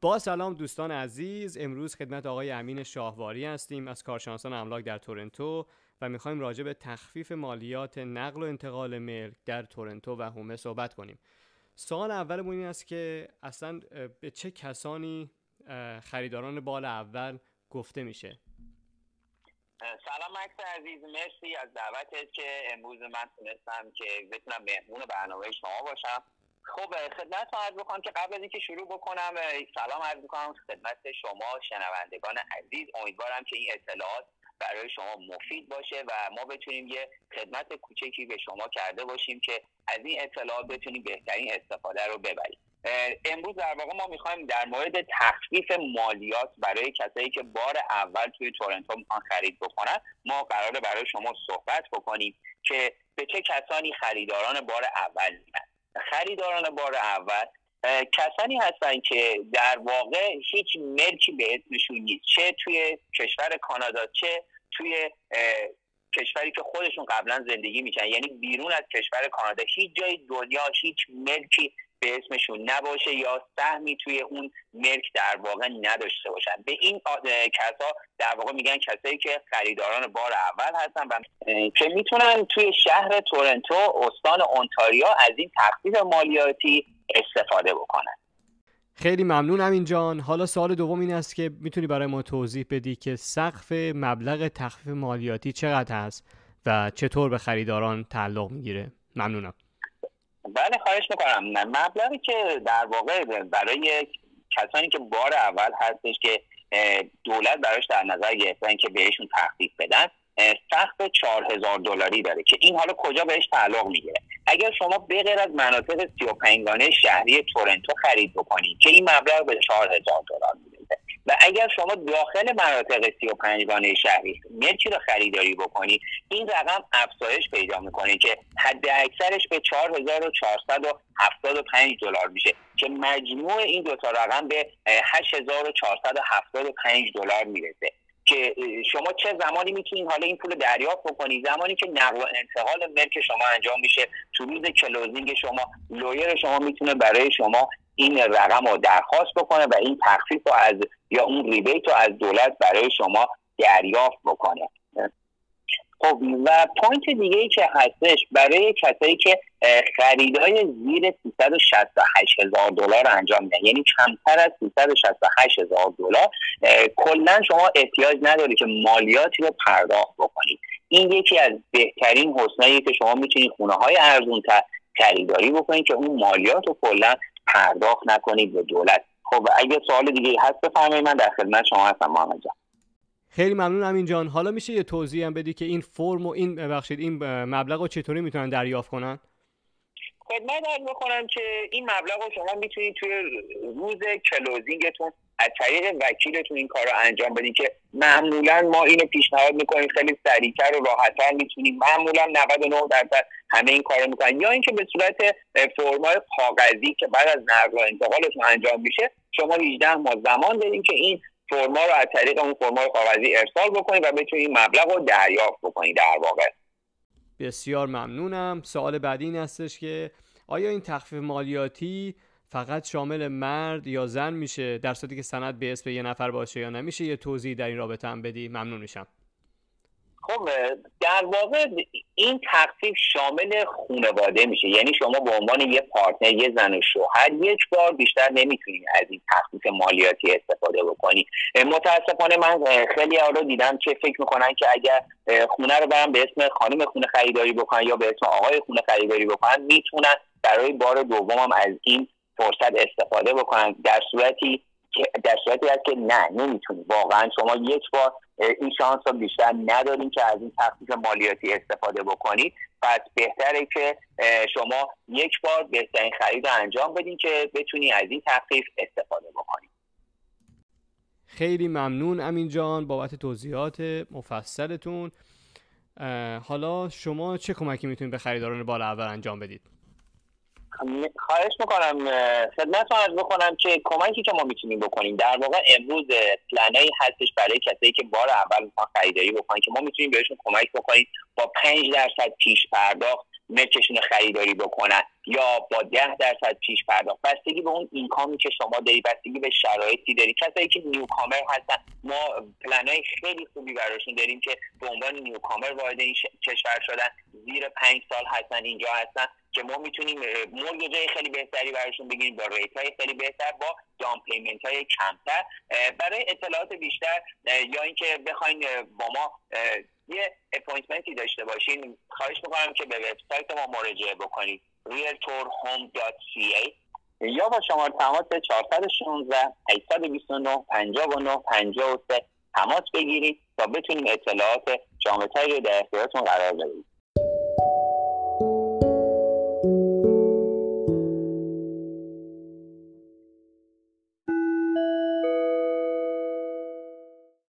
با سلام دوستان عزیز امروز خدمت آقای امین شاهواری هستیم از کارشناسان املاک در تورنتو و می‌خوایم راجع به تخفیف مالیات نقل و انتقال ملک در تورنتو و هومه صحبت کنیم. سوال اولمون این است که اصلا به چه کسانی خریداران بال اول گفته میشه؟ سلام مکس عزیز مرسی از دعوتت که امروز من تونستم که بتونم مهمون برنامه شما باشم. خب خدمت عرض بکنم که قبل از اینکه شروع بکنم سلام عرض بکنم خدمت شما شنوندگان عزیز. امیدوارم که این اطلاعات برای شما مفید باشه و ما بتونیم یه خدمت کوچکی به شما کرده باشیم که از این اطلاعات بتونیم بهترین استفاده رو ببریم. امروز در واقع ما می‌خوایم در مورد تخفیف مالیات برای کسایی که بار اول توی تورنتو می‌خوان خرید بکنن ما قراره برای شما صحبت بکنیم که به چه کسانی خریداران بار اول میشن خریداران بار اول کسانی هستن که در واقع هیچ ملکی به اسمشون نیست. چه توی کشور کانادا چه توی کشوری که خودشون قبلا زندگی می‌کنن. یعنی بیرون از کشور کانادا. هیچ جای دنیا هیچ ملکی به اسمشون نباشه یا سهمی توی اون ملک در واقع نداشته باشن. به این کسا در واقع میگن کسایی که خریداران بار اول هستن و که می‌تونن توی شهر تورنتو استان اونتاریو از این تخفیف مالیاتی استفاده بکنن. خیلی ممنون امین جان. حالا سوال دوم این است که می‌تونی برای ما توضیح بدی که سقف مبلغ تخفیف مالیاتی چقدر هست و چطور به خریداران تعلق می‌گیره؟ ممنونم. بله خواهش می‌کنم. مبلغی که در واقع برای کسانی که بار اول هستش که دولت براش در نظر گرفتن که بهشون تخفیف بدن چهار هزار دلاری داره که این حالا کجا بهش تعلق می‌گیره؟ اگر شما به غیر از مناطق سی و پنجگانه شهری تورنتو خرید بکنید که این مبلغ به چهار هزار دلار می‌رسه. و اگر شما داخل مناطق سی و پنجگانه شهری ملکی رو خریداری بکنید این رقم افزایش پیدا می‌کنه که حد اکثرش به 4475 دلار میشه که مجموع این دوتا رقم به 8475 دلار می‌رسه. که شما چه زمانی می‌تونید حالا این پول دریافت بکنید زمانی که نقل و انتقال ملک شما انجام میشه تو روز closing شما lawyer شما می‌تونه برای شما این رقم رو درخواست بکنه و این تخفیف رو از یا اون rebate رو از دولت برای شما دریافت بکنه. خب و point دیگه ای که هستش برای کسایی که خریدای زیر 368 هزار دلار انجام میدن یعنی کمتر از 368 هزار دلار کلا شما احتیاج نداری که مالیاتی رو پرداخت بکنید. این یکی از بهترین حسنایی که شما می‌تونید خونه های ارزون خریداری بکنید که اون مالیات رو کلا پرداخت نکنید به دولت. خب اگه سوال دیگه هست بفرمایید. من در خدمت شما هستم محمد جان. خیلی ممنون امین جان. حالا میشه یه توضیح هم بدی که این فرم و این ببخشید این مبلغ رو چطوری می‌تونن دریافت کنن؟ خدمت درد بکنم که این مبلغ رو شما می‌تونید توی روز کلوزینگتون از طریق وکیلتون این کار رو انجام بدین که معمولا ما اینو پیشنهاد می‌کنیم خیلی سریعتر و راحتتر می‌تونیم. معمولا 99 درصد همه این کار می‌کنن. یا اینکه به صورت فرمای کاغذی که بعد از نقل و انتقالتون انجام میشه شما 18 ماه زمان دارین که این فرما رو از طریق اون فرمای کاغذی ارسال بکنید و بتونید مبلغ رو دریافت بکنید در واقع. بسیار ممنونم. سوال بعدی این هستش که آیا این تخفیف مالیاتی فقط شامل مرد یا زن میشه در صورتی که سند به اسم یه نفر باشه یا نمیشه یه توضیح در این رابطه هم بدی؟ ممنون میشم. خب در واقع این تخفیف شامل خانواده میشه. یعنی شما به عنوان یه پارتنر یه زن و شوهر یک بار بیشتر نمی‌تونید از این تخفیف مالیاتی استفاده بکنی. متاسفانه من خیلی ها رو دیدم که فکر می‌کنن که اگر خونه رو برم به اسم خانم خونه خریداری بکنن یا به اسم آقای خونه خریداری بکنن می‌تونن برای بار دومم از این فرصت استفاده بکنن. در صورتی در صورتی هست که نه نمی‌تونی. واقعا شما یک بار این شانس رو بیشتر نداریم که از این تخفیف مالیاتی استفاده بکنید. پس بهتره که شما یک بار بهترین خرید رو انجام بدین که بتونی از این تخفیف استفاده بکنید خیلی ممنون امین جان. بابت توضیحات مفصلتون. حالا شما چه کمکی می‌تونید به خریداران بال اول انجام بدید؟ خواهش می‌کنم خدمت عرض بکنم که کمکی که ما می‌تونیم بکنیم. در واقع امروز پلنایی هستش برای کسایی که بار اول می‌خوان خریداری بکنن که ما می‌تونیم بهشون کمک بکنیم با 5 درصد پیش پرداخت ملکشون خریداری بکنن یا با ده درصد پیش پرداخت. بستگی به اون اینکامی که شما داری بستگی به شرایطی داری کسایی که نیوکامر هستن ما پلنای خیلی خوبی براشون داریم که به عنوان newcomer وارد این کشور شدن. زیر پنج سال هستن اینجا هستن. که ما می‌تونیم mortgage خیلی بهتری براشون بگیریم با rate های خیلی بهتر با down payment های کمتر برای اطلاعات بیشتر یا اینکه بخواین با ما یه appointment ی داشته باشین خواهش می‌کنم که به وبسایت ما مراجعه بکنید. realtorhome.ca یا با شماره تماس 416 829 59 53 تماس بگیرید تا بتونیم اطلاعات جامعتری رو در اختیارتون قرار بدیم.